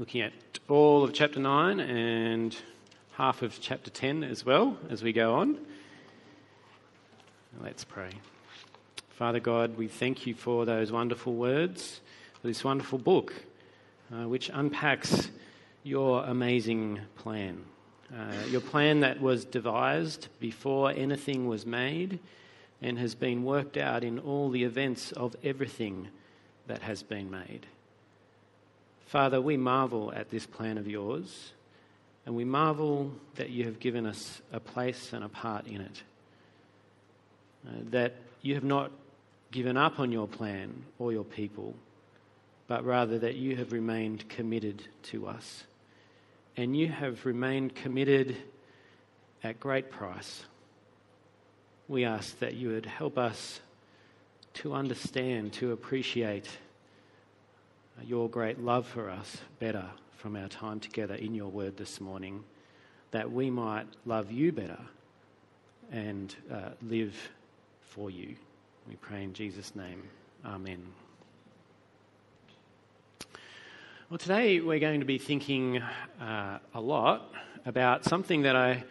looking at all of chapter 9 and half of chapter 10 as well as we go on. Let's pray. Father God, we thank you for those wonderful words, for this wonderful book, uh, which unpacks your amazing plan. Uh, your plan that was devised before anything was made and has been worked out in all the events of everything that has been made. Father, we marvel at this plan of yours, and we marvel that you have given us a place and a part in it. Uh, that you have not given up on your plan or your people, but rather that you have remained committed to us. And you have remained committed at great price. We ask that you would help us to understand, to appreciate your great love for us better from our time together in your word this morning, that we might love you better and uh, live for you. We pray in Jesus' name. Amen. Well, today we're going to be thinking uh, a lot about something that I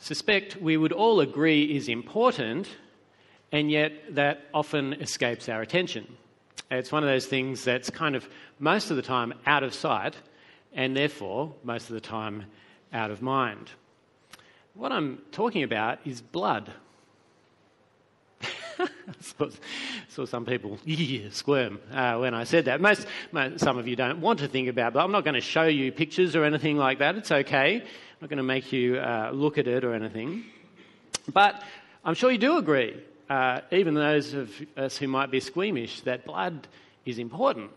suspect we would all agree is important, and yet that often escapes our attention. It's one of those things that's kind of most of the time out of sight and therefore most of the time out of mind. What I'm talking about is blood. saw, saw, some people squirm uh, when I said that. Most, most, some of you don't want to think about blood. I'm not going to show you pictures or anything like that. It's okay. I'm not going to make you uh, look at it or anything. But I'm sure you do agree uh, even those of us who might be squeamish, that blood is important,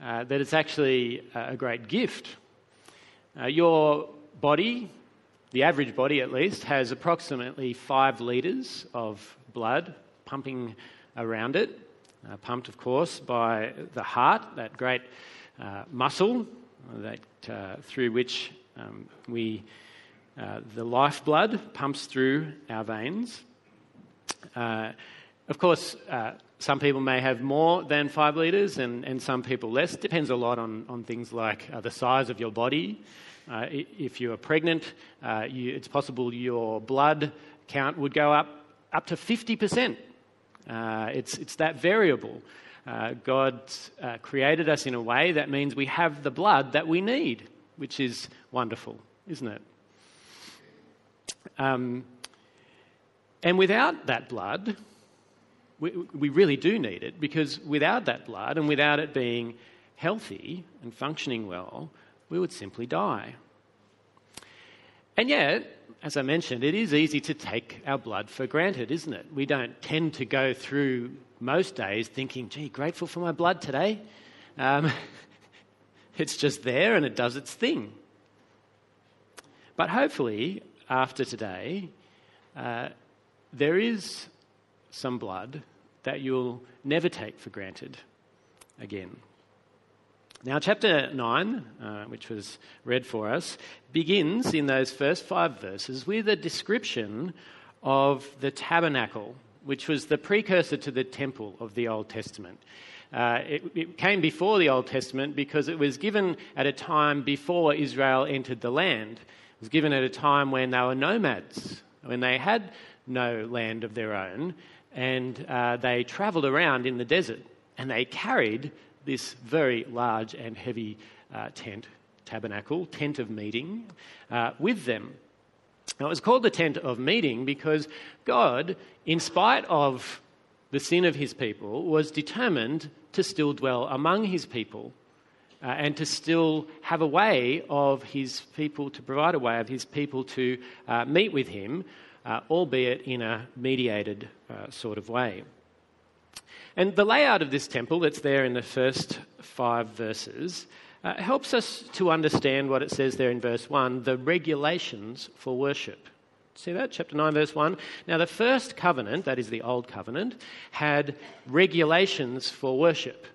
uh, that it's actually a great gift. Uh, your body, the average body at least, has approximately five litres of blood pumping around it, uh, pumped, of course, by the heart, that great uh, muscle that, uh, through which um, we, the lifeblood pumps through our veins. Uh, of course, uh, some people may have more than five litres and, and some people less. Depends a lot on, on things like uh, the size of your body. Uh, if you are pregnant, uh, you, it's possible your blood count would go up up to 50%. Uh, it's, it's that variable. God created us in a way that means we have the blood that we need, which is wonderful, isn't it? Um, and without that blood, we, we really do need it because without that blood and without it being healthy and functioning well, we would simply die. And yet, as I mentioned, it is easy to take our blood for granted, isn't it? We don't tend to go through most days thinking, gee, grateful for my blood today. Um, it's just there and it does its thing. But hopefully, after today, uh, there is some blood that you'll never take for granted again. Now, chapter 9, uh, which was read for us, begins in those first five verses with a description of the tabernacle, which was the precursor to the temple of the Old Testament. Uh, it, it, came before the Old Testament because it was given at a time before Israel entered the land. It was given at a time when they were nomads, when they had no land of their own, and uh, they travelled around in the desert and they carried this very large and heavy uh, tent, tabernacle, tent of meeting, uh, with them. Now, it was called the tent of meeting because God, in spite of the sin of his people, was determined to still dwell among his people. Uh, and to still have a way of his people, to provide a way of his people to uh, meet with him uh, albeit in a mediated uh, sort of way. And the layout of this temple that's there in the first five verses uh, helps us to understand what it says there in verse 1 the regulations for worship. See that? Chapter 9, verse 1. Now, the first covenant, that is the old covenant, had regulations for worship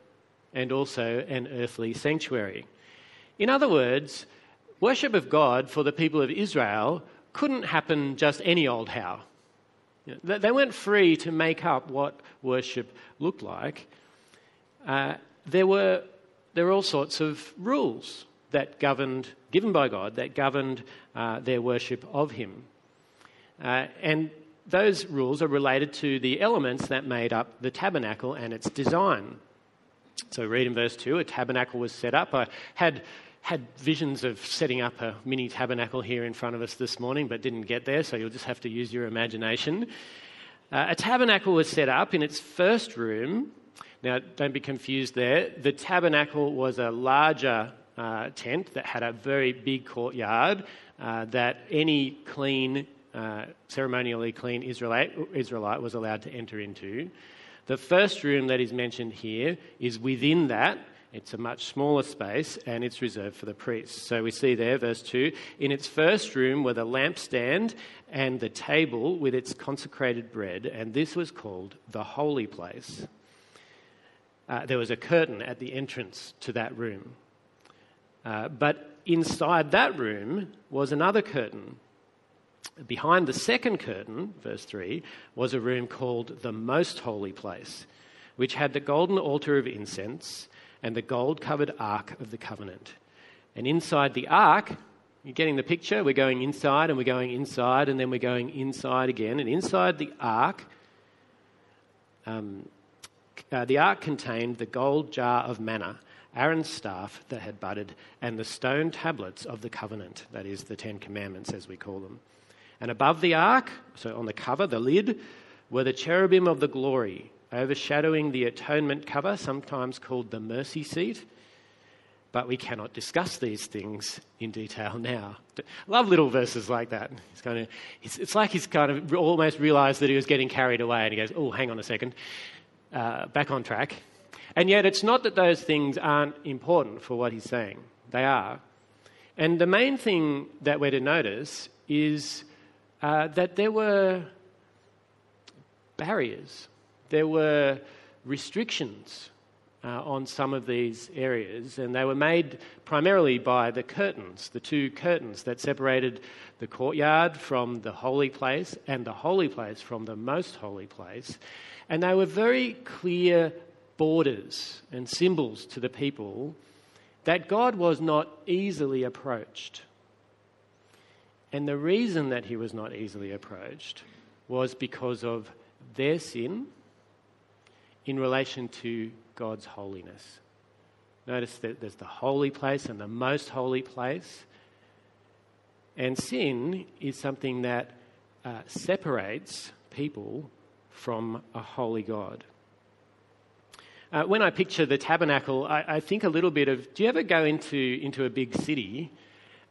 and also an earthly sanctuary. In other words, worship of God for the people of Israel couldn't happen just any old how. They weren't free to make up what worship looked like. Uh, there were there were all sorts of rules that governed, given by God, that governed uh, their worship of Him. Uh, and those rules are related to the elements that made up the tabernacle and its design. So, read in verse 2 a tabernacle was set up. I had, had visions of setting up a mini tabernacle here in front of us this morning, but didn't get there, so you'll just have to use your imagination. Uh, a tabernacle was set up in its first room. Now, don't be confused there. The tabernacle was a larger uh, tent that had a very big courtyard uh, that any clean, uh, ceremonially clean Israelite, Israelite was allowed to enter into. The first room that is mentioned here is within that. It's a much smaller space and it's reserved for the priests. So we see there, verse 2 In its first room were the lampstand and the table with its consecrated bread, and this was called the holy place. Uh, there was a curtain at the entrance to that room. Uh, but inside that room was another curtain Behind the second curtain, verse 3, was a room called the Most Holy Place, which had the golden altar of incense and the gold covered Ark of the Covenant. And inside the Ark, you're getting the picture? We're going inside and we're going inside and then we're going inside again. And inside the Ark, um, uh, the Ark contained the gold jar of manna, Aaron's staff that had budded, and the stone tablets of the covenant, that is, the Ten Commandments as we call them. And above the ark, so on the cover, the lid, were the cherubim of the glory, overshadowing the atonement cover, sometimes called the mercy seat. But we cannot discuss these things in detail now. Love little verses like that. It's, kind of, it's, it's like he's kind of almost realized that he was getting carried away and he goes, oh, hang on a second, uh, back on track. And yet, it's not that those things aren't important for what he's saying, they are. And the main thing that we're to notice is uh, that there were barriers, there were restrictions uh, on some of these areas, and they were made primarily by the curtains, the two curtains that separated the courtyard from the holy place and the holy place from the most holy place. And they were very clear borders and symbols to the people that God was not easily approached. And the reason that he was not easily approached was because of their sin in relation to God's holiness. Notice that there's the holy place and the most holy place. And sin is something that uh, separates people from a holy God. Uh, when I picture the tabernacle, I, I, think a little bit of do you ever go into, into a big city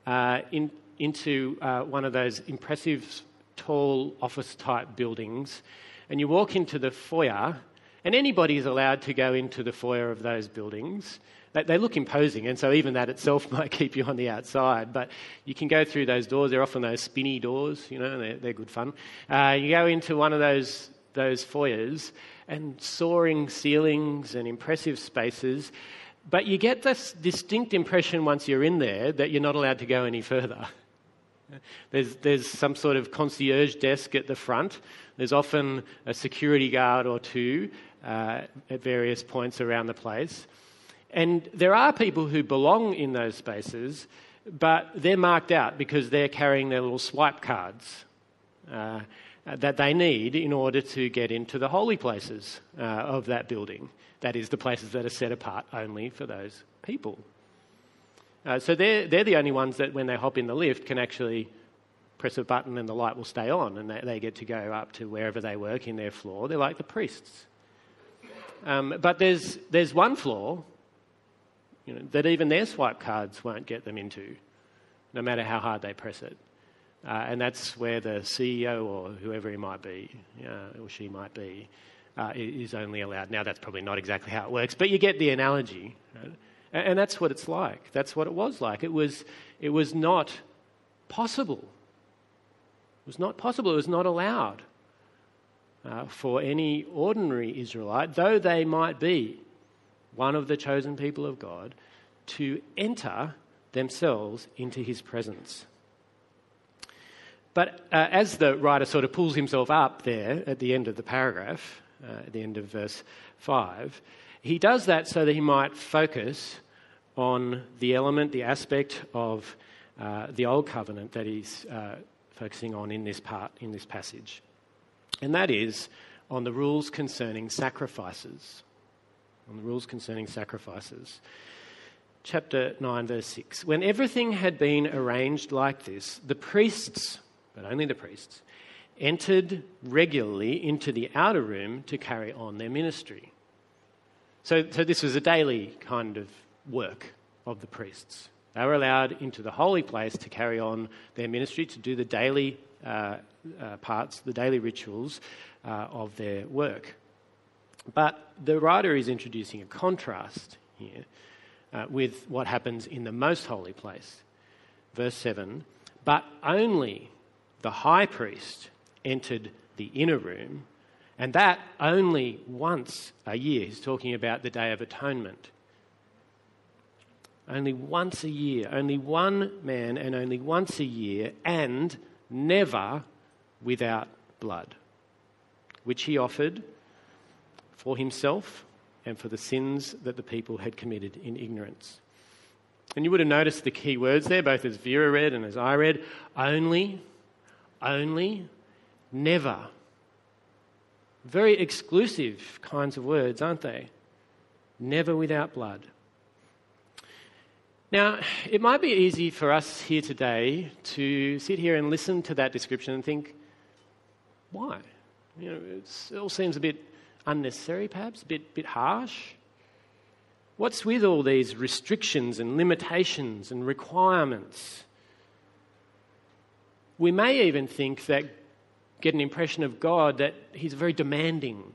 uh, in, into uh, one of those impressive, tall office type buildings, and you walk into the foyer, and anybody is allowed to go into the foyer of those buildings. They, they look imposing, and so even that itself might keep you on the outside. But you can go through those doors. They're often those spinny doors, you know, they're, they're good fun. Uh, you go into one of those, those foyers, and soaring ceilings and impressive spaces. But you get this distinct impression once you're in there that you're not allowed to go any further. There's, there's some sort of concierge desk at the front. There's often a security guard or two uh, at various points around the place. And there are people who belong in those spaces, but they're marked out because they're carrying their little swipe cards uh, that they need in order to get into the holy places uh, of that building. That is, the places that are set apart only for those people. Uh, so they're, they're the only ones that, when they hop in the lift, can actually press a button and the light will stay on and they, they get to go up to wherever they work in their floor. They're like the priests. Um, but there's, there's one floor you know, that even their swipe cards won't get them into, no matter how hard they press it. Uh, and that's where the CEO or whoever he might be, uh, or she might be, uh, is only allowed. Now, that's probably not exactly how it works, but you get the analogy. Right? And that's what it's like. That's what it was like. It was, it was not possible. It was not possible. It was not allowed uh, for any ordinary Israelite, though they might be one of the chosen people of God, to enter themselves into his presence. But uh, as the writer sort of pulls himself up there at the end of the paragraph, uh, at the end of verse 5, he does that so that he might focus on the element, the aspect of uh, the Old Covenant that he's uh, focusing on in this part, in this passage. And that is on the rules concerning sacrifices. On the rules concerning sacrifices. Chapter 9, verse 6. When everything had been arranged like this, the priests, but only the priests, entered regularly into the outer room to carry on their ministry. So, so this was a daily kind of work of the priests. They were allowed into the holy place to carry on their ministry, to do the daily uh, uh, parts, the daily rituals uh, of their work. But the writer is introducing a contrast here uh, with what happens in the most holy place. Verse 7 But only the high priest entered the inner room, and that only once a year. He's talking about the Day of Atonement. Only once a year, only one man, and only once a year, and never without blood, which he offered for himself and for the sins that the people had committed in ignorance. And you would have noticed the key words there, both as Vera read and as I read only, only, never. Very exclusive kinds of words, aren't they? Never without blood. Now, it might be easy for us here today to sit here and listen to that description and think, why? You know, it all seems a bit unnecessary, perhaps, a bit, bit harsh. What's with all these restrictions and limitations and requirements? We may even think that, get an impression of God that He's a very demanding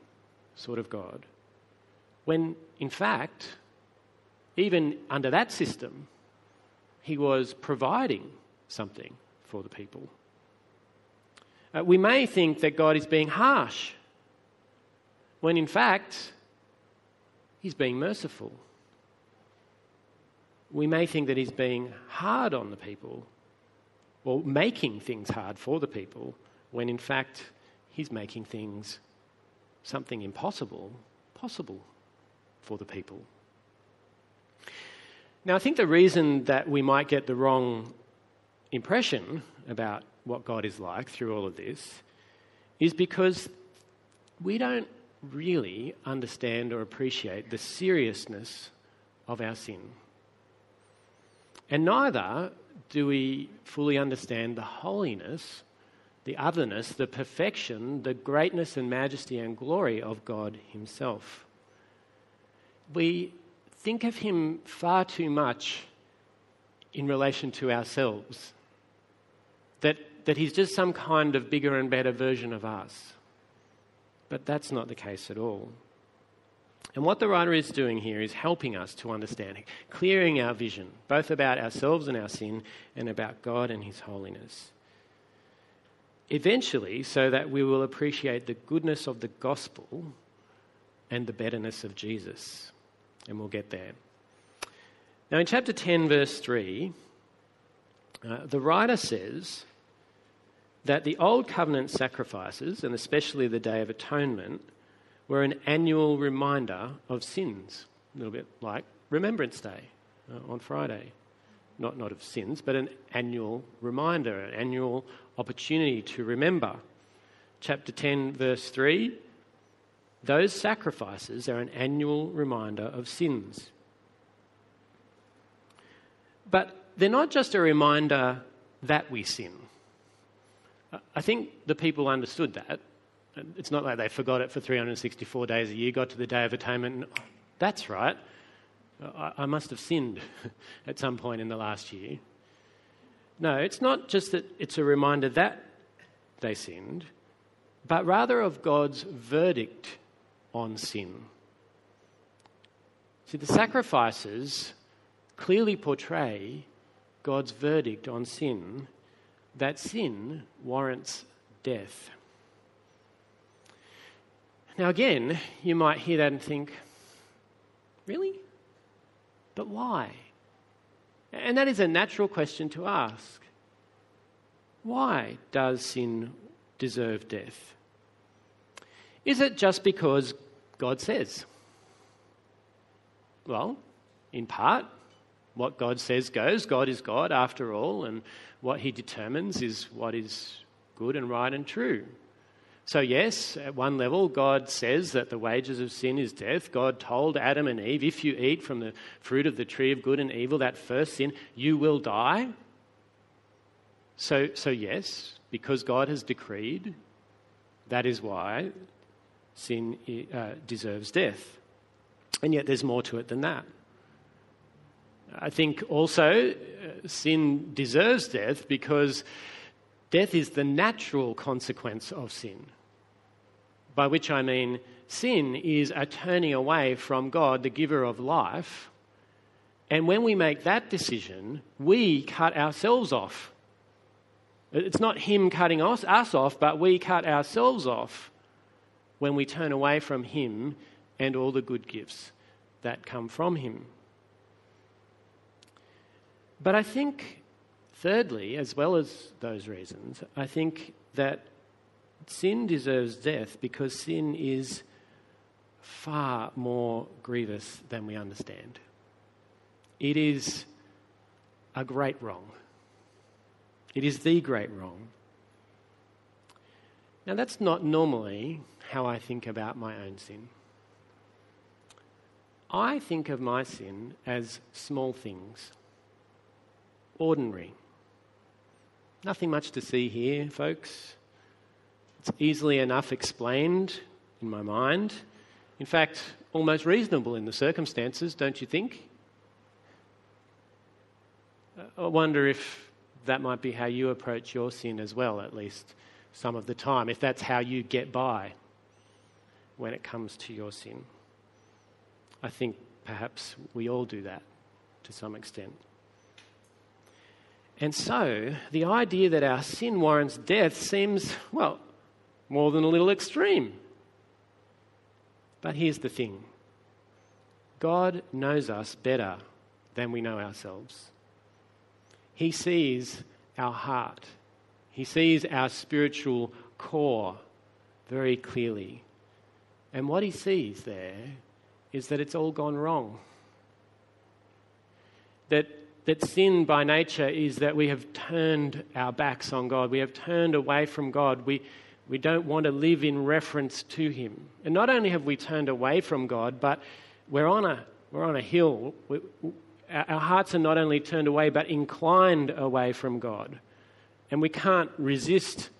sort of God, when in fact, even under that system, he was providing something for the people. Uh, we may think that God is being harsh, when in fact, he's being merciful. We may think that he's being hard on the people, or making things hard for the people, when in fact, he's making things something impossible possible for the people. Now, I think the reason that we might get the wrong impression about what God is like through all of this is because we don't really understand or appreciate the seriousness of our sin. And neither do we fully understand the holiness, the otherness, the perfection, the greatness and majesty and glory of God Himself. We think of him far too much in relation to ourselves. That, that he's just some kind of bigger and better version of us. But that's not the case at all. And what the writer is doing here is helping us to understand, clearing our vision, both about ourselves and our sin, and about God and His holiness. Eventually, so that we will appreciate the goodness of the gospel and the betterness of Jesus and we'll get there. Now, in chapter 10, verse 3, uh, the writer says that the Old Covenant sacrifices, and especially the Day of Atonement, were an annual reminder of sins, a little bit like Remembrance Day uh, on Friday. Not, not of sins, but an annual reminder, an annual opportunity to remember. Chapter 10, verse 3 those sacrifices are an annual reminder of sins. But they're not just a reminder that we sin. I think the people understood that. It's not like they forgot it for 364 days a year, got to the Day of Atonement, and, oh, that's right, I must have sinned at some point in the last year. No, it's not just that it's a reminder that they sinned, but rather of God's verdict on sin. See, the sacrifices clearly portray God's verdict on sin that sin warrants death. Now, again, you might hear that and think, really? But why? And that is a natural question to ask. Why does sin deserve death? Is it just because God says? Well, in part, what God says goes. God is God after all, and what he determines is what is good and right and true. So, yes, at one level, God says that the wages of sin is death. God told Adam and Eve, if you eat from the fruit of the tree of good and evil, that first sin, you will die. So, so yes, because God has decreed, that is why sin uh, deserves death. And yet there's more to it than that. I think also uh, sin deserves death because death is the natural consequence of sin. By which I mean, sin is a turning away from God, the giver of life. And when we make that decision, we cut ourselves off. It's not Him cutting us, us off, but we cut ourselves off when we turn away from Him and all the good gifts that come from Him. But I think, thirdly, as well as those reasons, I think that sin deserves death because sin is far more grievous than we understand. It is a great wrong. It is the great wrong. Now, that's not normally how I think about my own sin. I think of my sin as small things, ordinary. Nothing much to see here, folks. It's easily enough explained in my mind. In fact, almost reasonable in the circumstances, don't you think? I wonder if that might be how you approach your sin as well, at least some of the time, if that's how you get by when it comes to your sin. I think perhaps we all do that to some extent. And so, the idea that our sin warrants death seems, well, more than a little extreme. But here's the thing God knows us better than we know ourselves. He sees our heart, He sees our spiritual core very clearly. And what He sees there is that it's all gone wrong. That, that sin by nature is that we have turned our backs on God. We have turned away from God. We, we don't want to live in reference to Him. And not only have we turned away from God, but we're on a, we're on a hill. We, our hearts are not only turned away, but inclined away from God. And we can't resist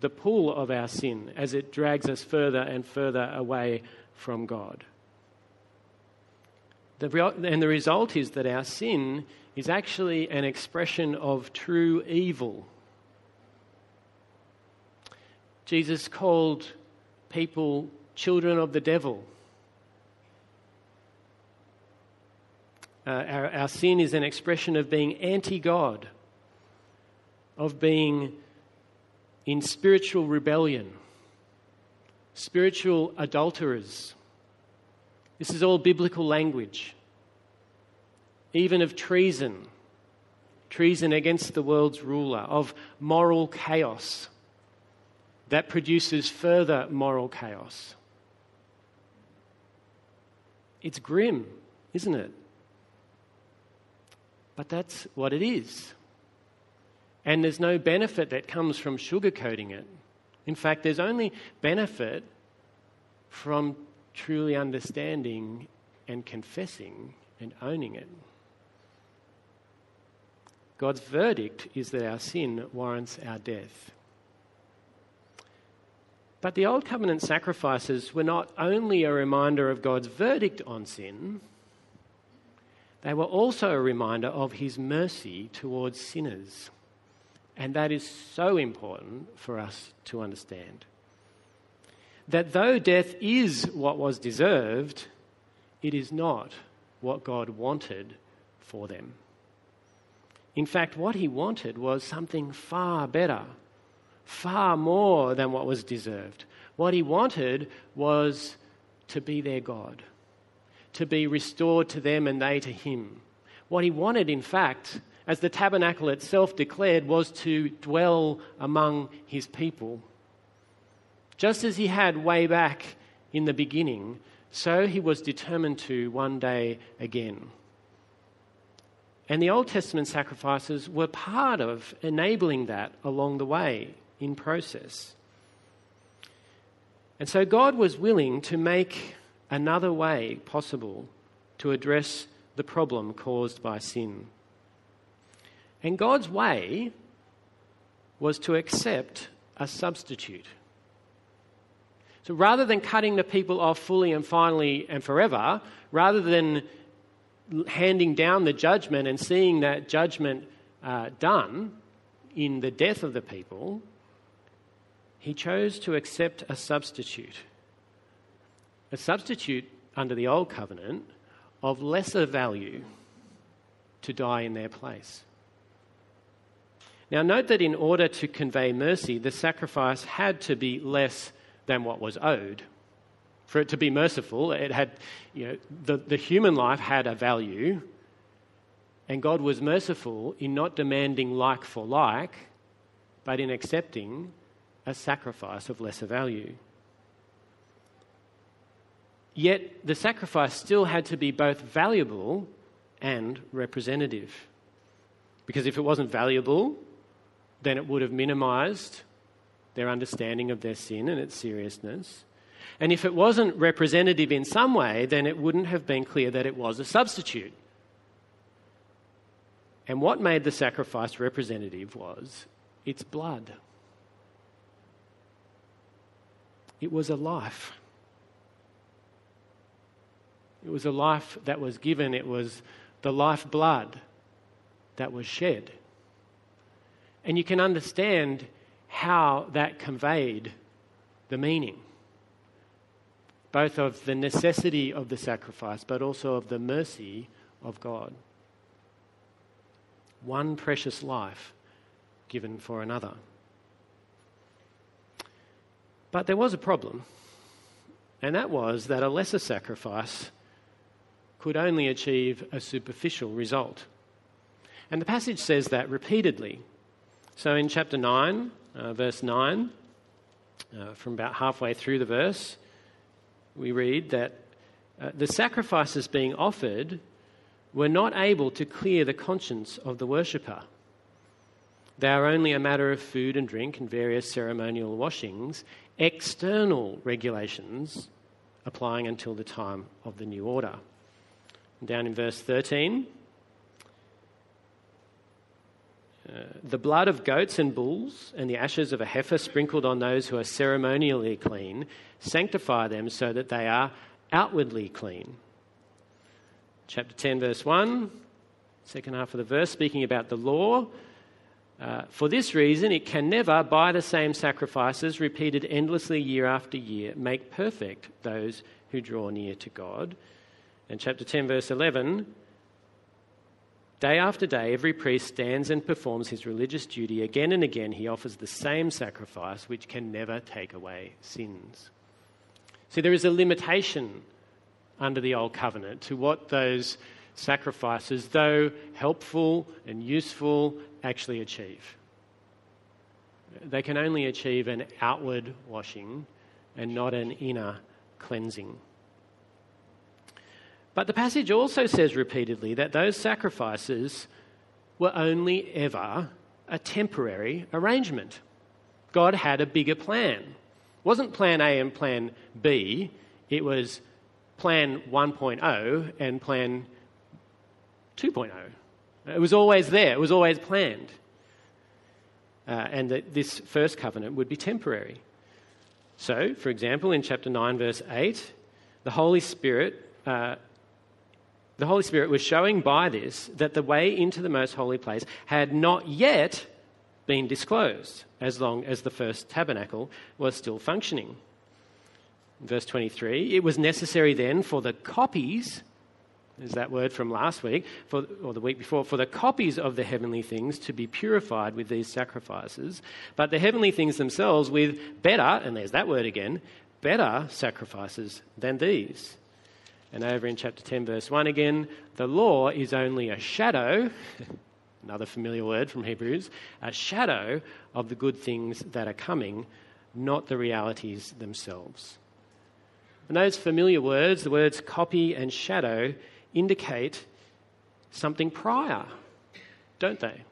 the pull of our sin as it drags us further and further away from God. The, and the result is that our sin is actually an expression of true evil. Jesus called people children of the devil. Uh, our, our sin is an expression of being anti God, of being in spiritual rebellion, spiritual adulterers this is all biblical language, even of treason, treason against the world's ruler, of moral chaos that produces further moral chaos. It's grim, isn't it? But that's what it is. And there's no benefit that comes from sugarcoating it. In fact, there's only benefit from truly understanding and confessing and owning it. God's verdict is that our sin warrants our death. But the Old Covenant sacrifices were not only a reminder of God's verdict on sin, they were also a reminder of his mercy towards sinners. And that is so important for us to understand that though death is what was deserved, it is not what God wanted for them. In fact, what he wanted was something far better, far more than what was deserved. What he wanted was to be their God, to be restored to them and they to him. What he wanted, in fact, as the tabernacle itself declared, was to dwell among his people just as he had way back in the beginning, so he was determined to one day again. And the Old Testament sacrifices were part of enabling that along the way in process. And so God was willing to make another way possible to address the problem caused by sin. And God's way was to accept a substitute. So rather than cutting the people off fully and finally and forever, rather than handing down the judgment and seeing that judgment uh, done in the death of the people, he chose to accept a substitute. A substitute under the old covenant of lesser value to die in their place. Now, note that in order to convey mercy, the sacrifice had to be less than what was owed. For it to be merciful, it had, you know, the, the human life had a value, and God was merciful in not demanding like for like, but in accepting a sacrifice of lesser value. Yet the sacrifice still had to be both valuable and representative. Because if it wasn't valuable, then it would have minimized their understanding of their sin and its seriousness. And if it wasn't representative in some way, then it wouldn't have been clear that it was a substitute. And what made the sacrifice representative was its blood. It was a life. It was a life that was given, it was the life blood that was shed. And you can understand how that conveyed the meaning, both of the necessity of the sacrifice, but also of the mercy of God. One precious life given for another. But there was a problem, and that was that a lesser sacrifice could only achieve a superficial result. And the passage says that repeatedly. So in chapter 9, uh, verse 9, uh, from about halfway through the verse, we read that uh, the sacrifices being offered were not able to clear the conscience of the worshipper. They are only a matter of food and drink and various ceremonial washings, external regulations applying until the time of the new order. Down in verse 13, Uh, the blood of goats and bulls and the ashes of a heifer sprinkled on those who are ceremonially clean sanctify them so that they are outwardly clean. Chapter 10, verse 1, second half of the verse, speaking about the law. Uh, for this reason, it can never, by the same sacrifices repeated endlessly year after year, make perfect those who draw near to God. And chapter 10, verse 11, Day after day, every priest stands and performs his religious duty. Again and again, he offers the same sacrifice which can never take away sins. See, there is a limitation under the Old Covenant to what those sacrifices, though helpful and useful, actually achieve. They can only achieve an outward washing and not an inner cleansing. But the passage also says repeatedly that those sacrifices were only ever a temporary arrangement. God had a bigger plan. It wasn't plan A and plan B, it was plan 1.0 and plan 2.0. It was always there, it was always planned. Uh, and that this first covenant would be temporary. So, for example, in chapter 9, verse 8, the Holy Spirit uh, the Holy Spirit was showing by this that the way into the most holy place had not yet been disclosed, as long as the first tabernacle was still functioning. Verse 23 It was necessary then for the copies, is that word from last week, for, or the week before, for the copies of the heavenly things to be purified with these sacrifices, but the heavenly things themselves with better, and there's that word again, better sacrifices than these. And over in chapter 10, verse 1 again, the law is only a shadow, another familiar word from Hebrews, a shadow of the good things that are coming, not the realities themselves. And those familiar words, the words copy and shadow, indicate something prior, don't they?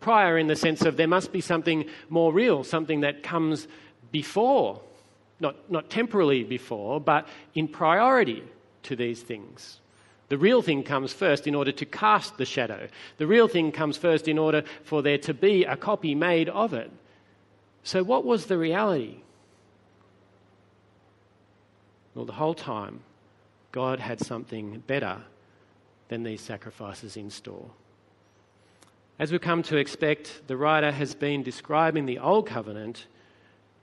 Prior in the sense of there must be something more real, something that comes before, not, not temporally before, but in priority to these things. The real thing comes first in order to cast the shadow. The real thing comes first in order for there to be a copy made of it. So, what was the reality? Well, the whole time, God had something better than these sacrifices in store. As we come to expect, the writer has been describing the Old Covenant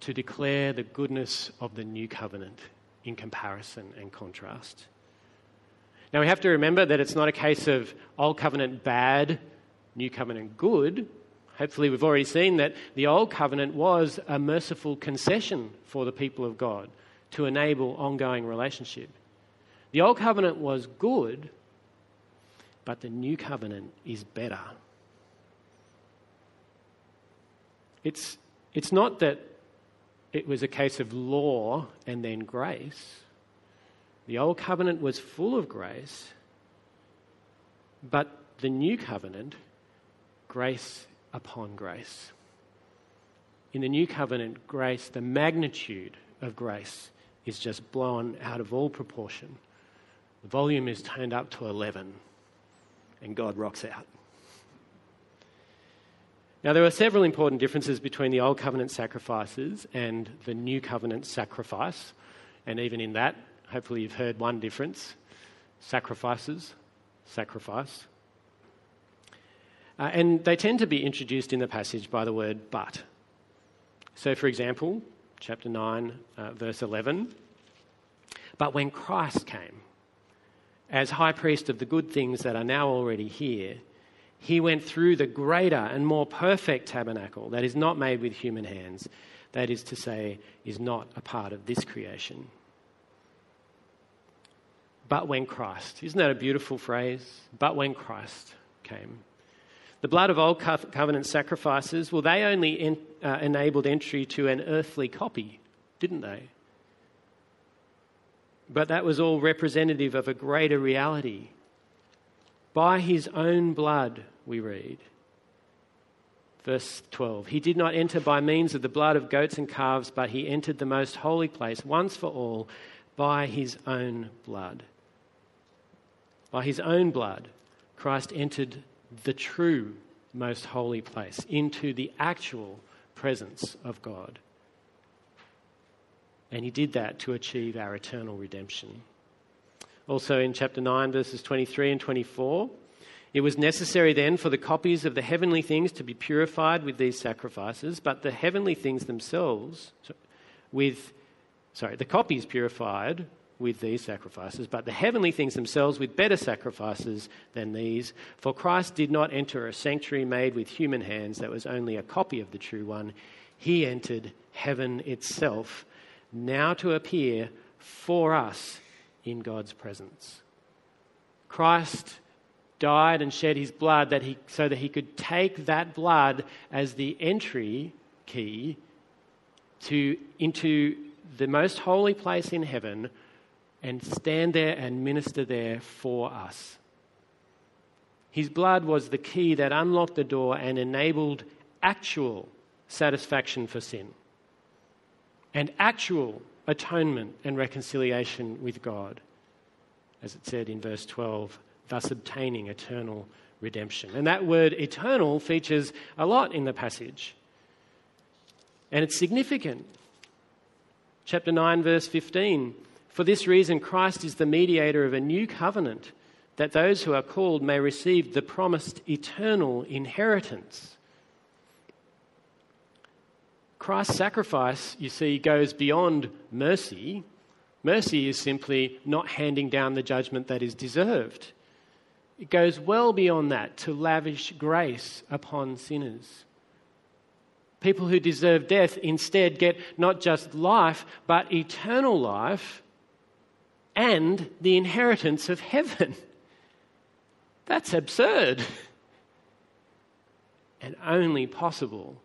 to declare the goodness of the New Covenant in comparison and contrast. Now, we have to remember that it's not a case of Old Covenant bad, New Covenant good. Hopefully, we've already seen that the Old Covenant was a merciful concession for the people of God to enable ongoing relationship. The Old Covenant was good, but the New Covenant is better. It's, it's not that it was a case of law and then grace. The Old Covenant was full of grace, but the New Covenant, grace upon grace. In the New Covenant, grace, the magnitude of grace is just blown out of all proportion. The volume is turned up to 11, and God rocks out. Now, there are several important differences between the Old Covenant sacrifices and the New Covenant sacrifice, and even in that, hopefully you've heard one difference sacrifices, sacrifice. Uh, and they tend to be introduced in the passage by the word but. So, for example, chapter 9, uh, verse 11. But when Christ came, as high priest of the good things that are now already here, he went through the greater and more perfect tabernacle that is not made with human hands, that is to say, is not a part of this creation. But when Christ, isn't that a beautiful phrase? But when Christ came. The blood of old covenant sacrifices, well, they only en- uh, enabled entry to an earthly copy, didn't they? But that was all representative of a greater reality. By his own blood, we read. Verse 12 He did not enter by means of the blood of goats and calves, but he entered the most holy place once for all by his own blood. By his own blood, Christ entered the true most holy place, into the actual presence of God. And he did that to achieve our eternal redemption. Also in chapter 9, verses 23 and 24, it was necessary then for the copies of the heavenly things to be purified with these sacrifices, but the heavenly things themselves, with, sorry, the copies purified with these sacrifices, but the heavenly things themselves with better sacrifices than these. For Christ did not enter a sanctuary made with human hands that was only a copy of the true one. He entered heaven itself, now to appear for us in God's presence. Christ died and shed his blood that he, so that he could take that blood as the entry key to, into the most holy place in heaven and stand there and minister there for us. His blood was the key that unlocked the door and enabled actual satisfaction for sin and actual atonement and reconciliation with God, as it said in verse 12, thus obtaining eternal redemption. And that word eternal features a lot in the passage. And it's significant. Chapter 9, verse 15 for this reason, Christ is the mediator of a new covenant, that those who are called may receive the promised eternal inheritance. Christ's sacrifice, you see, goes beyond mercy. Mercy is simply not handing down the judgment that is deserved. It goes well beyond that to lavish grace upon sinners. People who deserve death instead get not just life, but eternal life and the inheritance of heaven. That's absurd. And only possible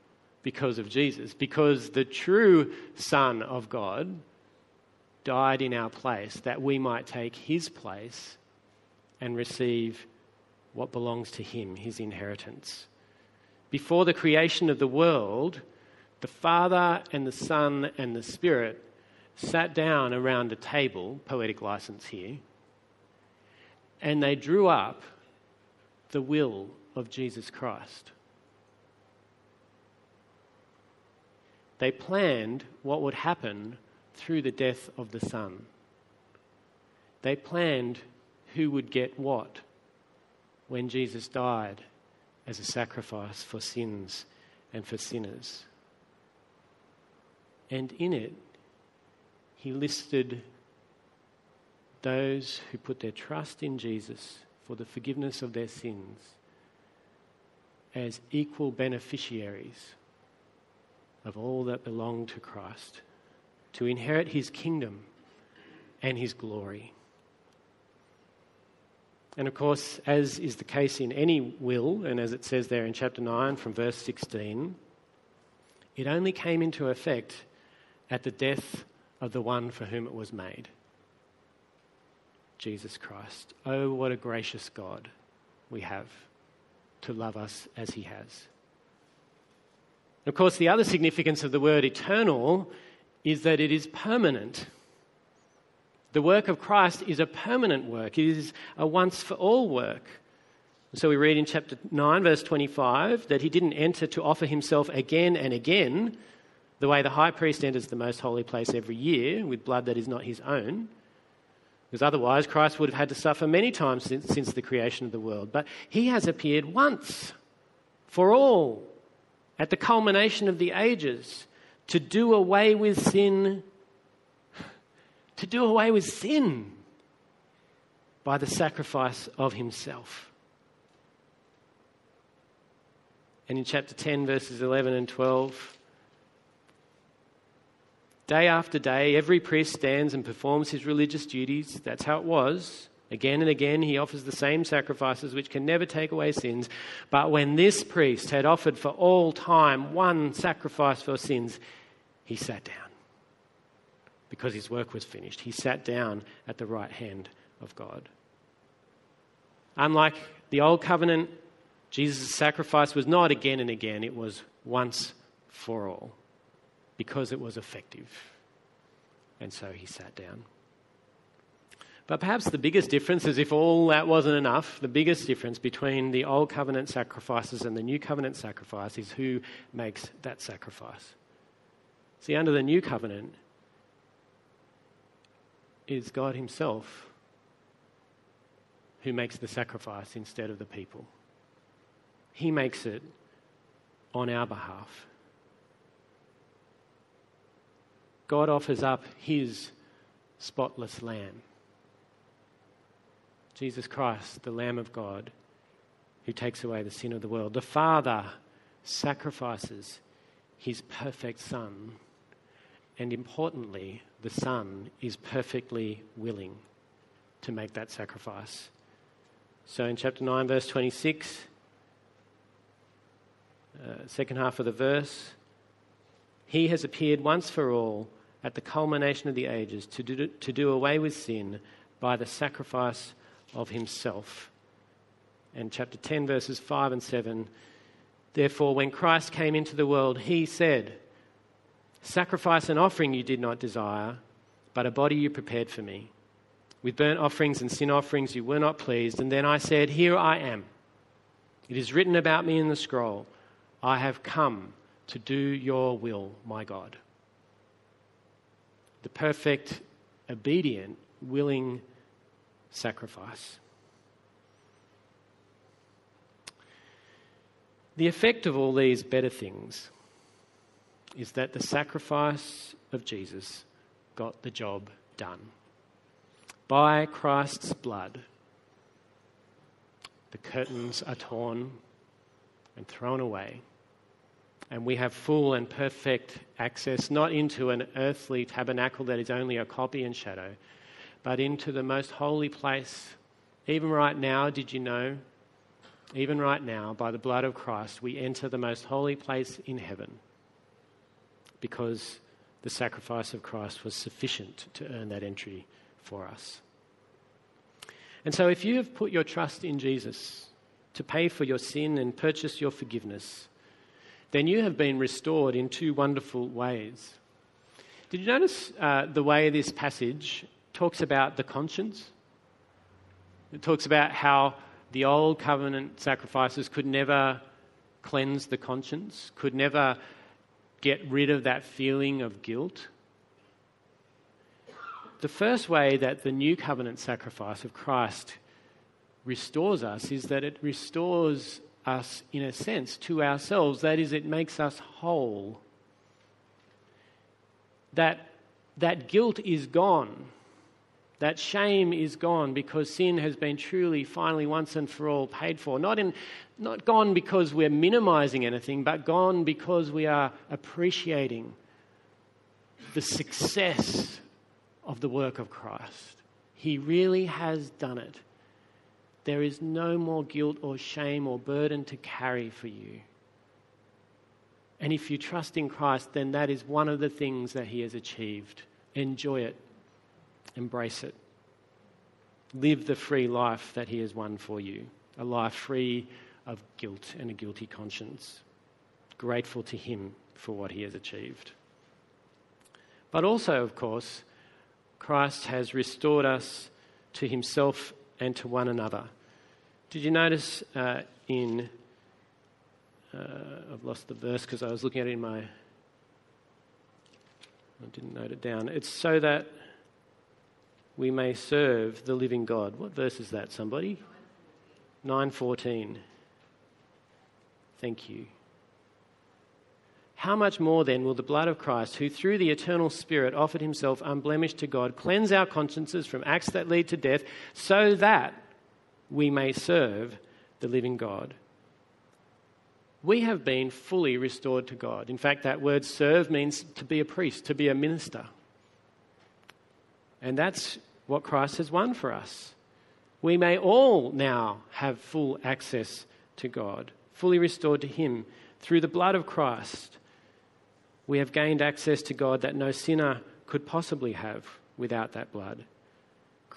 because of Jesus, because the true Son of God died in our place that we might take his place and receive what belongs to him, his inheritance. Before the creation of the world, the Father and the Son and the Spirit sat down around a table, poetic license here, and they drew up the will of Jesus Christ. They planned what would happen through the death of the Son. They planned who would get what when Jesus died as a sacrifice for sins and for sinners. And in it, he listed those who put their trust in Jesus for the forgiveness of their sins as equal beneficiaries of all that belong to Christ, to inherit his kingdom and his glory. And of course, as is the case in any will, and as it says there in chapter 9 from verse 16, it only came into effect at the death of the one for whom it was made Jesus Christ. Oh, what a gracious God we have to love us as he has. Of course, the other significance of the word eternal is that it is permanent. The work of Christ is a permanent work, it is a once for all work. So we read in chapter 9, verse 25, that he didn't enter to offer himself again and again, the way the high priest enters the most holy place every year with blood that is not his own. Because otherwise, Christ would have had to suffer many times since, since the creation of the world. But he has appeared once for all at the culmination of the ages to do away with sin to do away with sin by the sacrifice of himself. And in chapter 10, verses 11 and 12, day after day, every priest stands and performs his religious duties. That's how it was. Again and again, he offers the same sacrifices which can never take away sins. But when this priest had offered for all time one sacrifice for sins, he sat down because his work was finished. He sat down at the right hand of God. Unlike the old covenant, Jesus' sacrifice was not again and again, it was once for all because it was effective. And so he sat down. But perhaps the biggest difference is if all that wasn't enough, the biggest difference between the old covenant sacrifices and the new covenant sacrifice is who makes that sacrifice. See, under the new covenant, is God Himself who makes the sacrifice instead of the people. He makes it on our behalf. God offers up His spotless Lamb. Jesus Christ, the Lamb of God, who takes away the sin of the world. The Father sacrifices His perfect Son and importantly, the Son is perfectly willing to make that sacrifice. So in chapter 9, verse 26, uh, second half of the verse, He has appeared once for all at the culmination of the ages to do, to do away with sin by the sacrifice of Himself. And chapter 10, verses 5 and 7, Therefore, when Christ came into the world, He said, Sacrifice and offering you did not desire, but a body you prepared for me. With burnt offerings and sin offerings you were not pleased. And then I said, Here I am. It is written about me in the scroll I have come to do your will, my God. The perfect, obedient, willing sacrifice. The effect of all these better things is that the sacrifice of Jesus got the job done. By Christ's blood, the curtains are torn and thrown away, and we have full and perfect access not into an earthly tabernacle that is only a copy and shadow, but into the most holy place. Even right now, did you know? Even right now, by the blood of Christ, we enter the most holy place in heaven because the sacrifice of Christ was sufficient to earn that entry for us. And so, if you have put your trust in Jesus to pay for your sin and purchase your forgiveness, then you have been restored in two wonderful ways. Did you notice uh, the way this passage talks about the conscience? It talks about how the old covenant sacrifices could never cleanse the conscience, could never get rid of that feeling of guilt. The first way that the new covenant sacrifice of Christ restores us is that it restores us, in a sense, to ourselves. That is, it makes us whole. That, that guilt is gone. That shame is gone because sin has been truly, finally, once and for all paid for. Not, in, not gone because we're minimizing anything, but gone because we are appreciating the success of the work of Christ. He really has done it. There is no more guilt or shame or burden to carry for you. And if you trust in Christ, then that is one of the things that He has achieved. Enjoy it, embrace it. Live the free life that He has won for you a life free of guilt and a guilty conscience. Grateful to Him for what He has achieved. But also, of course, Christ has restored us to Himself and to one another. Did you notice uh, in. Uh, I've lost the verse because I was looking at it in my. I didn't note it down. It's so that we may serve the living God. What verse is that, somebody? 914. Thank you. How much more then will the blood of Christ, who through the eternal Spirit offered himself unblemished to God, cleanse our consciences from acts that lead to death, so that we may serve the living God? We have been fully restored to God. In fact, that word serve means to be a priest, to be a minister. And that's what Christ has won for us. We may all now have full access to God, fully restored to Him through the blood of Christ we have gained access to God that no sinner could possibly have without that blood.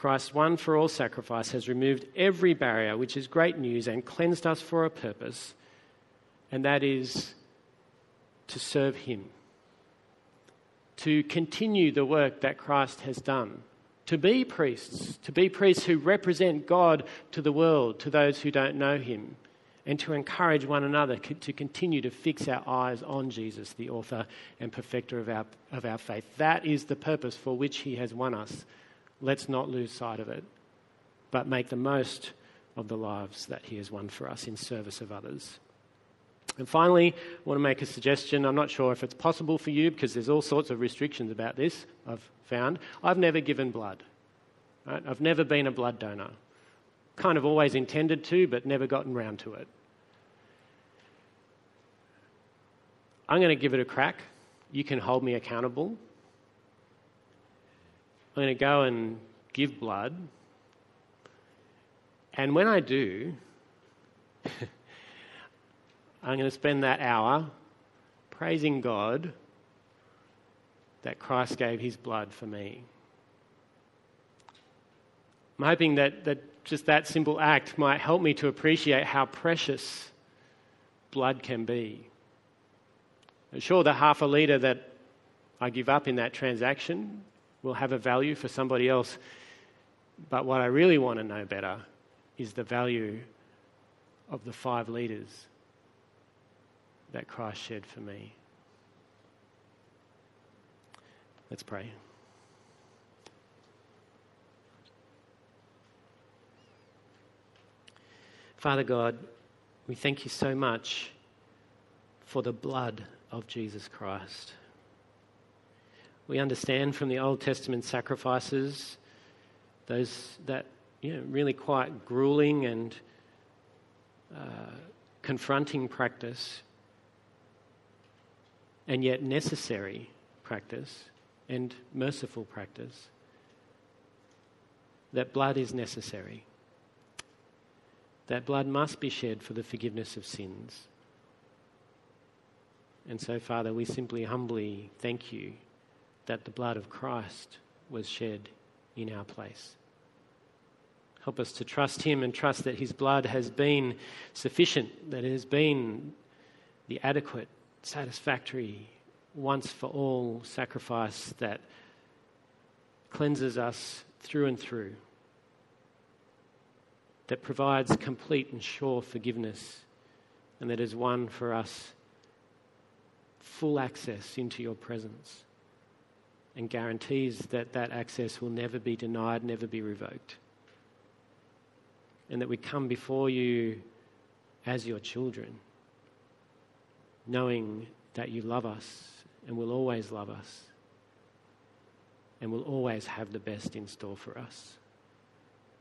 Christ's one for all sacrifice has removed every barrier, which is great news, and cleansed us for a purpose, and that is to serve Him, to continue the work that Christ has done, to be priests, to be priests who represent God to the world, to those who don't know Him and to encourage one another to continue to fix our eyes on Jesus, the author and perfecter of our, of our faith. That is the purpose for which He has won us. Let's not lose sight of it, but make the most of the lives that He has won for us in service of others. And finally, I want to make a suggestion. I'm not sure if it's possible for you because there's all sorts of restrictions about this, I've found. I've never given blood. Right? I've never been a blood donor kind of always intended to, but never gotten round to it. I'm going to give it a crack. You can hold me accountable. I'm going to go and give blood. And when I do, I'm going to spend that hour praising God that Christ gave his blood for me. I'm hoping that, that just that simple act might help me to appreciate how precious blood can be. Sure, the half a litre that I give up in that transaction will have a value for somebody else, but what I really want to know better is the value of the five litres that Christ shed for me. Let's pray. Father God, we thank you so much for the blood of Jesus Christ. We understand from the Old Testament sacrifices those that you know, really quite grueling and uh, confronting practice, and yet necessary practice and merciful practice. That blood is necessary. That blood must be shed for the forgiveness of sins. And so, Father, we simply humbly thank you that the blood of Christ was shed in our place. Help us to trust Him and trust that His blood has been sufficient, that it has been the adequate, satisfactory, once for all sacrifice that cleanses us through and through, that provides complete and sure forgiveness, and that has won for us full access into your presence and guarantees that that access will never be denied, never be revoked. And that we come before you as your children, knowing that you love us and will always love us and will always have the best in store for us.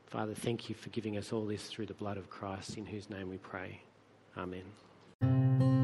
Father, thank you for giving us all this through the blood of Christ, in whose name we pray. Amen.